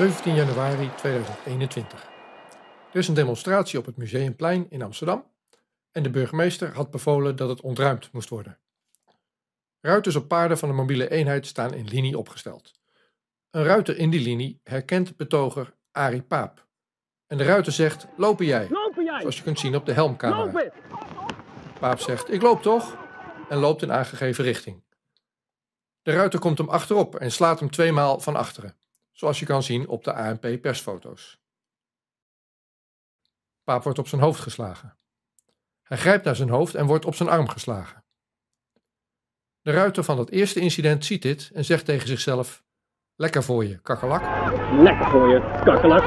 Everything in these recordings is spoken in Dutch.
17 januari 2021. Er is een demonstratie op het Museumplein in Amsterdam en de burgemeester had bevolen dat het ontruimd moest worden. Ruiters op paarden van de mobiele eenheid staan in linie opgesteld. Een ruiter in die linie herkent betoger Arie Paap. En de ruiter zegt: Lopen jij? Lopen jij! Zoals je kunt zien op de helmcamera. Paap zegt: Ik loop toch? En loopt in aangegeven richting. De ruiter komt hem achterop en slaat hem tweemaal van achteren, zoals je kan zien op de ANP-persfoto's. Paap wordt op zijn hoofd geslagen. Hij grijpt naar zijn hoofd en wordt op zijn arm geslagen. De ruiter van dat eerste incident ziet dit en zegt tegen zichzelf: Lekker voor je, kakkelak. Lekker voor je, kakkelak.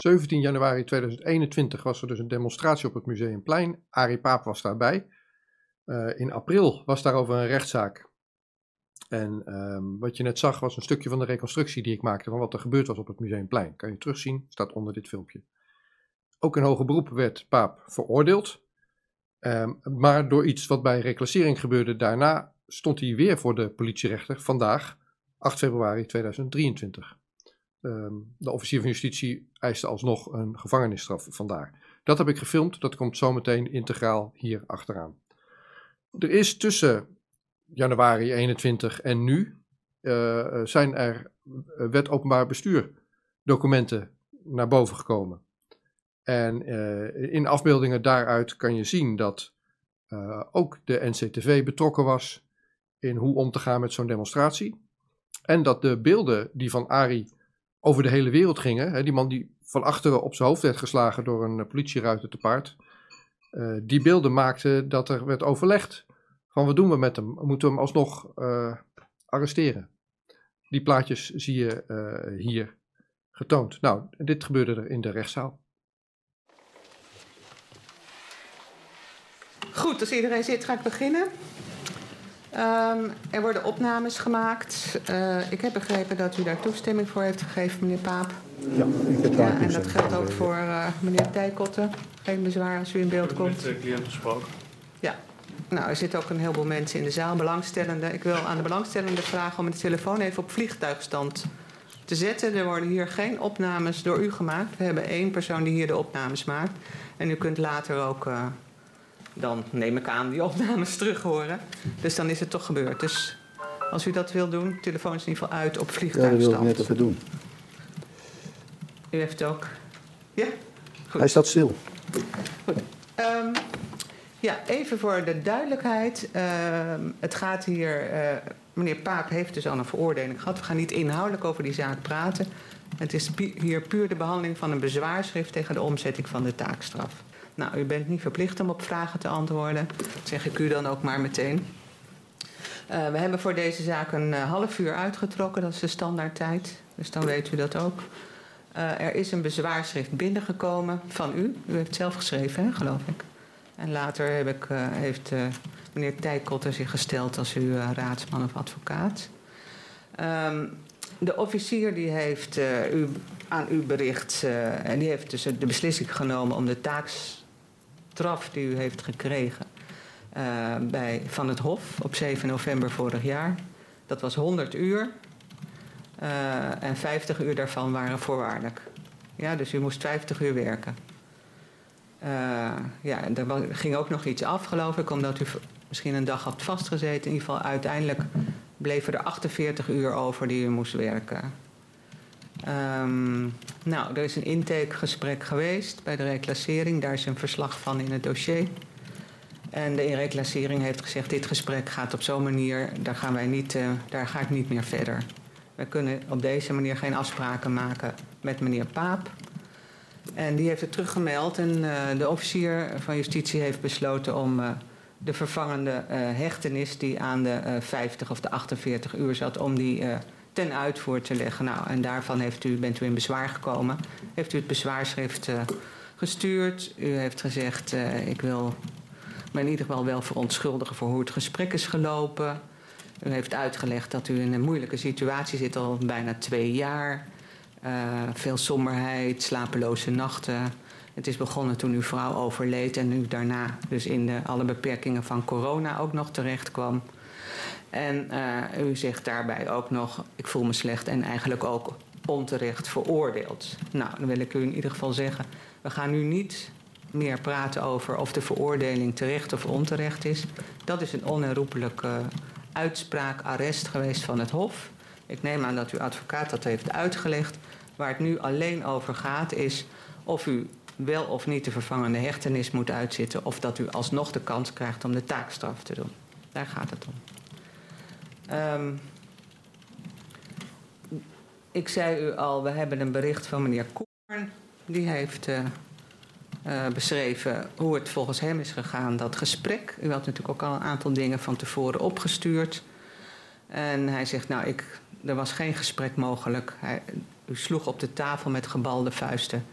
17 januari 2021 was er dus een demonstratie op het Museumplein. Arie Paap was daarbij. Uh, in april was daarover een rechtszaak. En um, wat je net zag was een stukje van de reconstructie die ik maakte van wat er gebeurd was op het Museumplein. Kan je terugzien, staat onder dit filmpje. Ook in hoger beroep werd Paap veroordeeld. Um, maar door iets wat bij reclassering gebeurde daarna stond hij weer voor de politierechter vandaag, 8 februari 2023. Um, de officier van justitie eiste alsnog een gevangenisstraf vandaar. Dat heb ik gefilmd, dat komt zometeen integraal hier achteraan. Er is tussen januari 21 en nu uh, zijn er wet openbaar bestuur documenten naar boven gekomen. En in afbeeldingen daaruit kan je zien dat ook de NCTV betrokken was in hoe om te gaan met zo'n demonstratie. En dat de beelden die van Ari over de hele wereld gingen, hè, die man die van achteren op zijn hoofd werd geslagen door een politieruiter te paard, die beelden maakten dat er werd overlegd van wat doen we met hem? Moeten we hem alsnog arresteren? Die plaatjes zie je hier getoond. Nou, dit gebeurde er in de rechtszaal. Goed, als iedereen zit, ga ik beginnen. Um, er worden opnames gemaakt. Uh, ik heb begrepen dat u daar toestemming voor heeft gegeven, meneer Paap. Ja, ik heb daar ja, En dat geldt ook voor uh, meneer Dijkotten. Geen bezwaar als u in beeld komt. Ik heb met de cliënt gesproken. Ja. Nou, er zitten ook een heleboel mensen in de zaal, belangstellenden. Ik wil aan de belangstellenden vragen om de telefoon even op vliegtuigstand te zetten. Er worden hier geen opnames door u gemaakt. We hebben één persoon die hier de opnames maakt. En u kunt later ook... Uh, dan neem ik aan die opnames terug horen. Dus dan is het toch gebeurd. Dus als u dat wil doen, telefoon is in ieder geval uit op vliegtuigstand. Ja, dat wil ik net even doen. U heeft ook. Ja? Goed. Hij staat stil. Goed. Um, ja, even voor de duidelijkheid. Uh, het gaat hier. Uh, meneer Paap heeft dus al een veroordeling gehad. We gaan niet inhoudelijk over die zaak praten. Het is hier puur de behandeling van een bezwaarschrift tegen de omzetting van de taakstraf. Nou, u bent niet verplicht om op vragen te antwoorden. Dat zeg ik u dan ook maar meteen. Uh, we hebben voor deze zaak een uh, half uur uitgetrokken, dat is de standaardtijd. Dus dan weet u dat ook. Uh, er is een bezwaarschrift binnengekomen van u. U heeft het zelf geschreven, hè, geloof ik. En later heb ik, heeft meneer Tijkotter zich gesteld als uw raadsman of advocaat. Um, de officier die heeft u, aan u bericht en die heeft dus de beslissing genomen om de taaks straf die u heeft gekregen uh, bij, van het Hof op 7 november vorig jaar. Dat was 100 uur uh, en 50 uur daarvan waren voorwaardelijk. Ja, dus u moest 50 uur werken. Uh, ja, er ging ook nog iets af, geloof ik, omdat u misschien een dag had vastgezeten. In ieder geval, uiteindelijk bleven er 48 uur over die u moest werken. Um, nou, er is een intakegesprek geweest bij de reclassering. Daar is een verslag van in het dossier. En de reclassering heeft gezegd: dit gesprek gaat op zo'n manier, daar, gaan wij niet, uh, daar ga ik niet meer verder. We kunnen op deze manier geen afspraken maken met meneer Paap. En die heeft het teruggemeld. En uh, de officier van justitie heeft besloten om uh, de vervangende uh, hechtenis die aan de 50 of de 48 uur zat, om die ten uitvoer te leggen. Nou, en daarvan heeft u, bent u in bezwaar gekomen. Heeft u het bezwaarschrift gestuurd. U heeft gezegd, ik wil me in ieder geval wel verontschuldigen voor hoe het gesprek is gelopen. U heeft uitgelegd dat u in een moeilijke situatie zit al bijna twee jaar. Uh, veel somberheid, slapeloze nachten. Het is begonnen toen uw vrouw overleed en u daarna dus in de, alle beperkingen van corona ook nog terecht kwam. En uh, u zegt daarbij ook nog, ik voel me slecht en eigenlijk ook onterecht veroordeeld. Nou, dan wil ik u in ieder geval zeggen, we gaan nu niet meer praten over of de veroordeling terecht of onterecht is. Dat is een onherroepelijke uitspraak, arrest geweest van het Hof. Ik neem aan dat uw advocaat dat heeft uitgelegd. Waar het nu alleen over gaat is of u wel of niet de vervangende hechtenis moet uitzitten... of dat u alsnog de kans krijgt om de taakstraf te doen. Daar gaat het om. Um, ik zei u al, we hebben een bericht van meneer Koorn. Die heeft uh, uh, beschreven hoe het volgens hem is gegaan, dat gesprek. U had natuurlijk ook al een aantal dingen van tevoren opgestuurd. En hij zegt, nou, ik, er was geen gesprek mogelijk. Hij, u sloeg op de tafel met gebalde vuisten.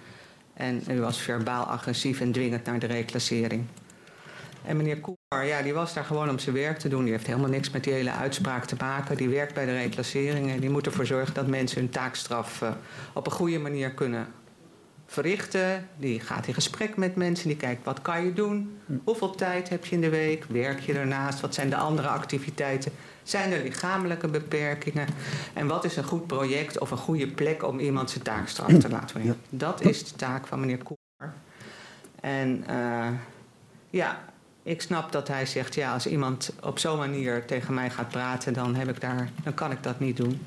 En u was verbaal agressief en dwingend naar de reclassering. En meneer Koer, ja, die was daar gewoon om zijn werk te doen. Die heeft helemaal niks met die hele uitspraak te maken. Die werkt bij de reclassering en die moet ervoor zorgen dat mensen hun taakstraf uh, op een goede manier kunnen verrichten. Die gaat in gesprek met mensen. Die kijkt wat kan je doen. Hoeveel tijd heb je in de week? Werk je ernaast? Wat zijn de andere activiteiten? Zijn er lichamelijke beperkingen? En wat is een goed project of een goede plek om iemand zijn taakstraf te laten verrichten? Dat is de taak van meneer Koer. En uh, ja, ik snap dat hij zegt, ja, als iemand op zo'n manier tegen mij gaat praten, dan, heb ik daar, dan kan ik dat niet doen.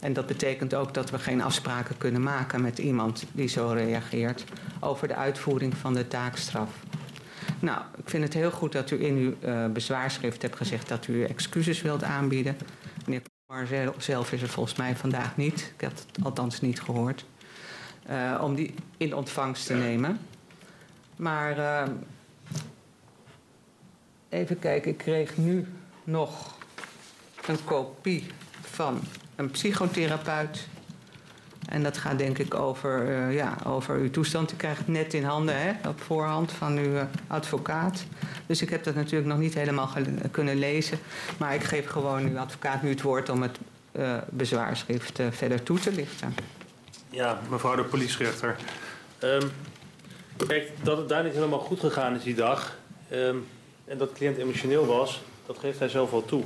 En dat betekent ook dat we geen afspraken kunnen maken met iemand die zo reageert over de uitvoering van de taakstraf. Nou, ik vind het heel goed dat u in uw uh, bezwaarschrift hebt gezegd dat u excuses wilt aanbieden. Meneer Kumar zelf is er volgens mij vandaag niet. Ik heb het althans niet gehoord. Uh, om die in ontvangst te nemen. Maar uh, even kijken, ik kreeg nu nog een kopie van een psychotherapeut. En dat gaat denk ik over, uh, ja, over uw toestand. U krijgt het net in handen, hè, op voorhand van uw uh, advocaat. Dus ik heb dat natuurlijk nog niet helemaal kunnen lezen. Maar ik geef gewoon uw advocaat nu het woord om het uh, bezwaarschrift verder toe te lichten. Ja, mevrouw de politierechter. Um, kijk, dat het daar niet helemaal goed gegaan is die dag... Um, en dat de cliënt emotioneel was, dat geeft hij zelf wel toe.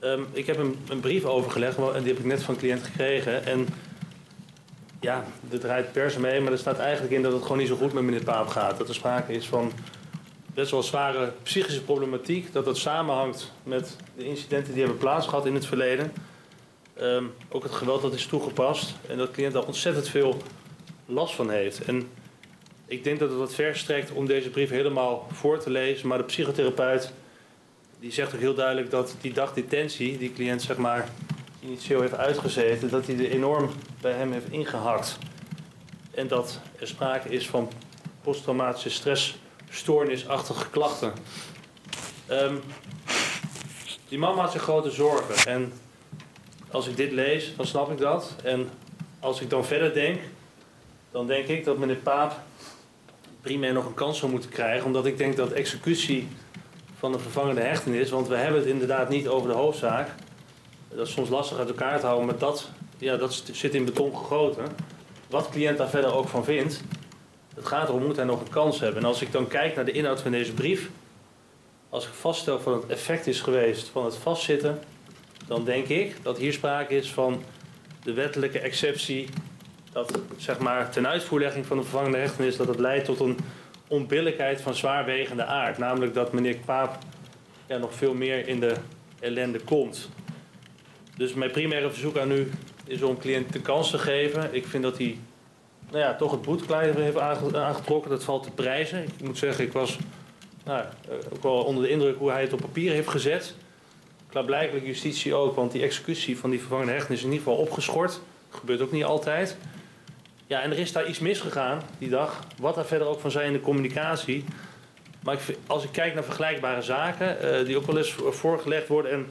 Um, ik heb een, een, brief overgelegd en die heb ik net van een cliënt gekregen. En ja, er draait pers mee, maar er staat eigenlijk in dat het gewoon niet zo goed met meneer Paap gaat. Dat er sprake is van best wel zware psychische problematiek. Dat dat samenhangt met de incidenten die hebben plaatsgehad in het verleden. Um, ook het geweld dat is toegepast. En dat cliënt daar ontzettend veel last van heeft. En ik denk dat het wat ver strekt om deze brief helemaal voor te lezen. Maar de psychotherapeut die zegt ook heel duidelijk dat die dagdetentie, die cliënt zeg maar initieel heeft uitgezeten, dat die er enorm bij hem heeft ingehakt. En dat er sprake is van posttraumatische stressstoornisachtige klachten. Um, die man maakt zich grote zorgen. En als ik dit lees, dan snap ik dat. En als ik dan verder denk, dan denk ik dat meneer Paap primair nog een kans zou moeten krijgen. Omdat ik denk dat executie van de vervangende hechtenis, want we hebben het inderdaad niet over de hoofdzaak. Dat is soms lastig uit elkaar te houden, maar dat, ja, dat zit in beton gegoten. Wat de cliënt daar verder ook van vindt, het gaat erom, moet hij nog een kans hebben. En als ik dan kijk naar de inhoud van deze brief, als ik vaststel van het effect is geweest van het vastzitten, dan denk ik dat hier sprake is van de wettelijke exceptie dat zeg maar, ten uitvoerlegging van de vervangende hechtenis dat het leidt tot een onbillijkheid van zwaarwegende aard. Namelijk dat meneer Paap ja, nog veel meer in de ellende komt. Dus mijn primaire verzoek aan u is om cliënt de kans te geven. Ik vind dat hij nou ja, toch het boetekleider heeft aangetrokken. Dat valt te prijzen. Ik moet zeggen, ik was nou, eh, ook wel onder de indruk hoe hij het op papier heeft gezet. Klaarblijkelijk justitie ook, want die executie van die vervangende hechtenis is in ieder geval opgeschort. Dat gebeurt ook niet altijd. Ja, en er is daar iets misgegaan die dag. Wat daar verder ook van zijn in de communicatie. Maar ik, als ik kijk naar vergelijkbare zaken, uh, die ook wel eens voorgelegd worden en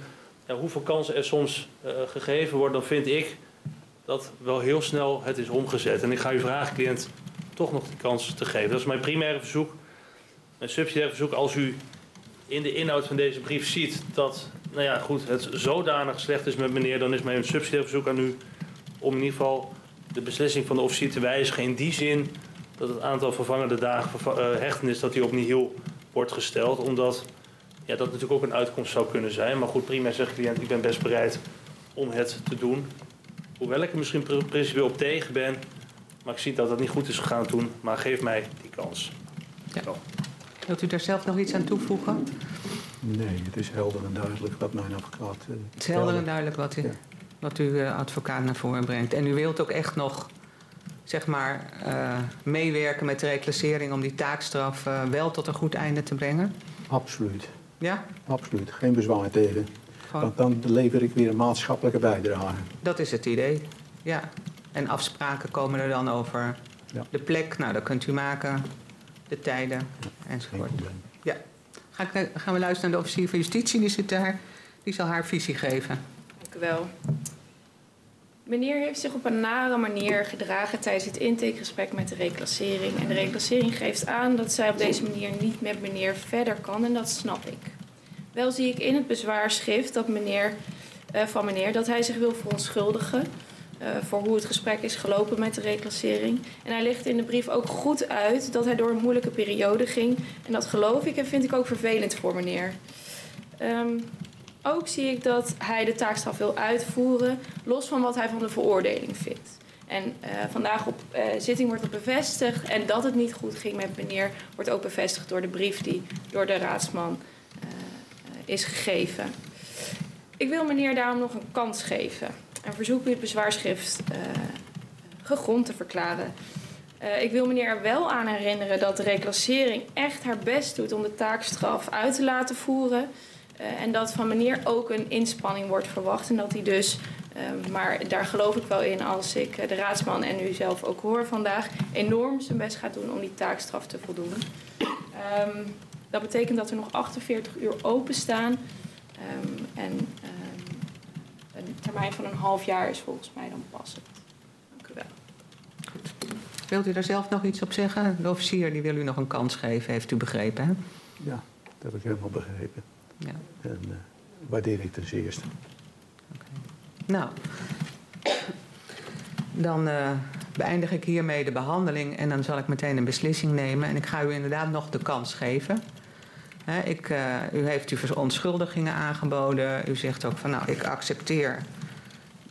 ja, hoeveel kansen er soms uh, gegeven worden, dan vind ik dat wel heel snel het is omgezet. En ik ga u vragen, cliënt, toch nog die kans te geven. Dat is mijn primaire verzoek. Mijn subsidiaire verzoek, als u in de inhoud van deze brief ziet dat nou ja, goed, het zodanig slecht is met meneer, dan is mijn subsidiaire verzoek aan u om in ieder geval de beslissing van de officier te wijzigen in die zin dat het aantal vervangende dagen uh, hechtenis dat die opnieuw wordt gesteld. Omdat ja, dat natuurlijk ook een uitkomst zou kunnen zijn. Maar goed, prima zegt de cliënt, ik ben best bereid om het te doen. hoewel ik er misschien pr- principieel op tegen ben, maar ik zie dat het niet goed is gegaan toen. Maar geef mij die kans. Ja. Wilt u daar zelf nog iets aan toevoegen? Nee, het is helder en duidelijk wat mijn advocaat... eh, Het is helder en duidelijk wat, u, Ja. Wat uw eh, advocaat naar voren brengt. En u wilt ook echt nog zeg maar, eh, meewerken met de reclassering om die taakstraf eh, wel tot een goed einde te brengen? Absoluut, Ja? absoluut. Geen bezwaar tegen. Gewoon, Want dan lever ik weer een maatschappelijke bijdrage. dat is het idee. Ja. En afspraken komen er dan over Ja. de plek. Nou, dat kunt u maken. De tijden enzovoort. probleem. Ga ik, eh, gaan we luisteren naar de officier van justitie. Die zit daar. Die zal haar visie geven. Wel. Meneer heeft zich op een nare manier gedragen tijdens het intakegesprek met de reclassering. En de reclassering geeft aan dat zij op deze manier niet met meneer verder kan en dat snap ik. Wel zie ik in het bezwaarschrift dat meneer, eh, van meneer dat hij zich wil verontschuldigen eh, voor hoe het gesprek is gelopen met de reclassering. En hij legt in de brief ook goed uit dat hij door een moeilijke periode ging. En dat geloof ik en vind ik ook vervelend voor meneer. Ehm, ook zie ik dat hij de taakstraf wil uitvoeren, los van wat hij van de veroordeling vindt. En eh, vandaag op eh, zitting wordt dat bevestigd. En dat het niet goed ging met meneer wordt ook bevestigd door de brief die door de raadsman eh, is gegeven. Ik wil meneer daarom nog een kans geven. En verzoek u het bezwaarschrift gegrond te verklaren. Ik wil meneer er wel aan herinneren dat de reclassering echt haar best doet om de taakstraf uit te laten voeren. Eh, en dat van meneer ook een inspanning wordt verwacht. En dat hij dus, eh, maar daar geloof ik wel in als ik eh, de raadsman en u zelf ook hoor vandaag, enorm zijn best gaat doen om die taakstraf te voldoen. Ehm, dat betekent dat er nog 48 uur openstaan. Ehm en ehm, een termijn van een half jaar is volgens mij dan passend. Dank u wel. Wilt u daar zelf nog iets op zeggen? De officier die wil u nog een kans geven, heeft u begrepen, hè? Ja, dat heb ik helemaal begrepen. Ja. En eh, waardeer ik ten zeerste. Nou, dan eh, beëindig ik hiermee de behandeling en dan zal ik meteen een beslissing nemen. En ik ga u inderdaad nog de kans geven. Ik, eh, u heeft uw verontschuldigingen aangeboden. U zegt ook van nou, ik accepteer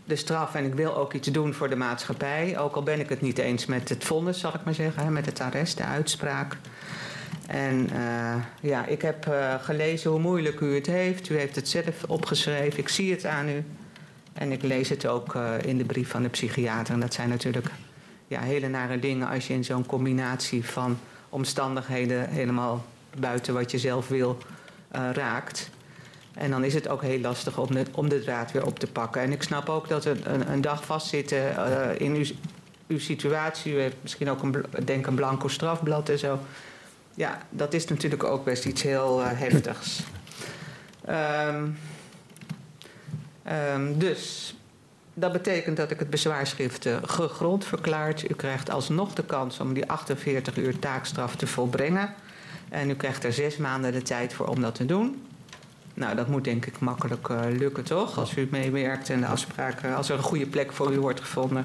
de straf en ik wil ook iets doen voor de maatschappij. Ook al ben ik het niet eens met het vonnis, zal ik maar zeggen, met het arrest, de uitspraak. En eh, ja, ik heb eh, gelezen hoe moeilijk u het heeft. U heeft het zelf opgeschreven. Ik zie het aan u. En ik lees het ook eh, in de brief van de psychiater. En dat zijn natuurlijk ja, hele nare dingen als je in zo'n combinatie van omstandigheden helemaal buiten wat je zelf wil raakt. En dan is het ook heel lastig om de, om de draad weer op te pakken. En ik snap ook dat een, een, een dag vastzitten in uw, uw situatie. U heeft misschien ook een, denk een blanco strafblad en zo. Ja, dat is natuurlijk ook best iets heel eh, heftigs. Ehm, ehm, dus dat betekent dat ik het bezwaarschrift eh, gegrond verklaart. U krijgt alsnog de kans om die 48 uur taakstraf te volbrengen. En u krijgt er zes maanden de tijd voor om dat te doen. Nou, dat moet denk ik makkelijk eh, lukken, toch? Als u meewerkt en de afspraken, als er een goede plek voor u wordt gevonden.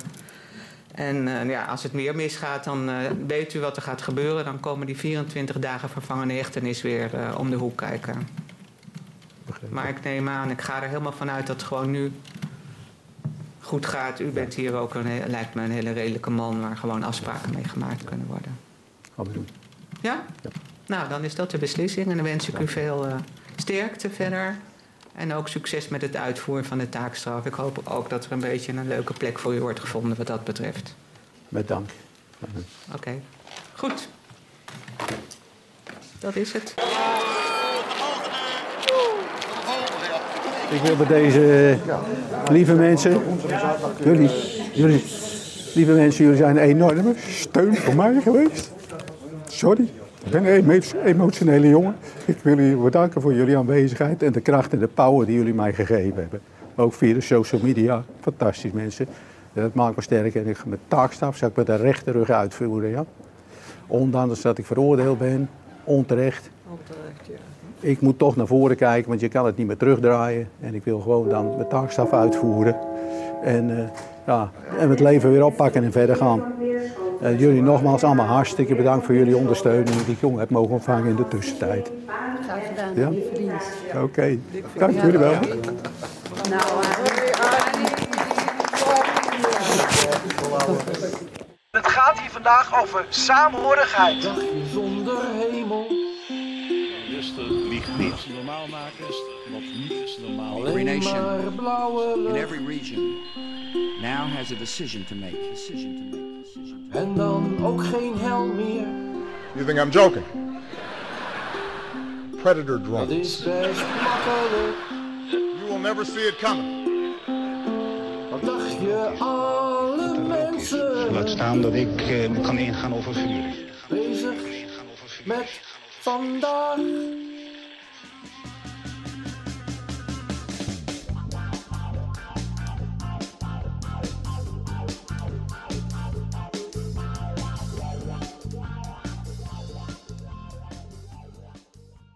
En eh, ja, als het meer misgaat, dan eh, weet u wat er gaat gebeuren. Dan komen die 24 dagen vervangende hechtenis weer eh, om de hoek kijken. Begrepen. Maar ik neem aan, ik ga er helemaal vanuit dat het gewoon nu goed gaat. U bent hier ook, een, lijkt me, een hele redelijke man waar gewoon afspraken mee gemaakt kunnen worden. Gaan we doen. Ja? Ja. Nou, dan is dat de beslissing en dan wens ik u veel sterkte verder. En ook succes met het uitvoeren van de taakstraf. Ik hoop ook dat er een beetje een leuke plek voor u wordt gevonden wat dat betreft. Met dank. Oké, goed. Dat is het. Ik wil bij deze lieve mensen, jullie, jullie, lieve mensen, jullie zijn een enorme steun voor mij geweest. Sorry, ik ben een emo- emotionele jongen. Ik wil jullie bedanken voor jullie aanwezigheid en de kracht en de power die jullie mij gegeven hebben. Ook via de social media. Fantastisch mensen. Dat maakt me sterk en ik mijn taakstaf zal ik met de rechte rug uitvoeren. Ja? Ondanks dat ik veroordeeld ben, onterecht. Ik moet toch naar voren kijken, want je kan het niet meer terugdraaien. En ik wil gewoon dan mijn taakstaf uitvoeren. En, eh, ja, en het leven weer oppakken en verder gaan. Eh, jullie nogmaals allemaal hartstikke bedankt voor jullie ondersteuning die ik jongen heb mogen ontvangen in de tussentijd. Graag gedaan, Ja? vriend. Oké, dank jullie wel. Nou, gaat hier vandaag over saamhorigheid. Dagje zonder hemel. Rusten liegt niet. normaal maken is wat niet is normaal. Every nation in every region now has a decision to make. Decision to make. En dan ook geen hel meer. You think I'm joking? Predator Dat drones. is best makkelijk. You will never see it coming. Wat dacht je alle mensen? Laat staan dat ik eh, kan ingaan over vuur. bezig met vandaag.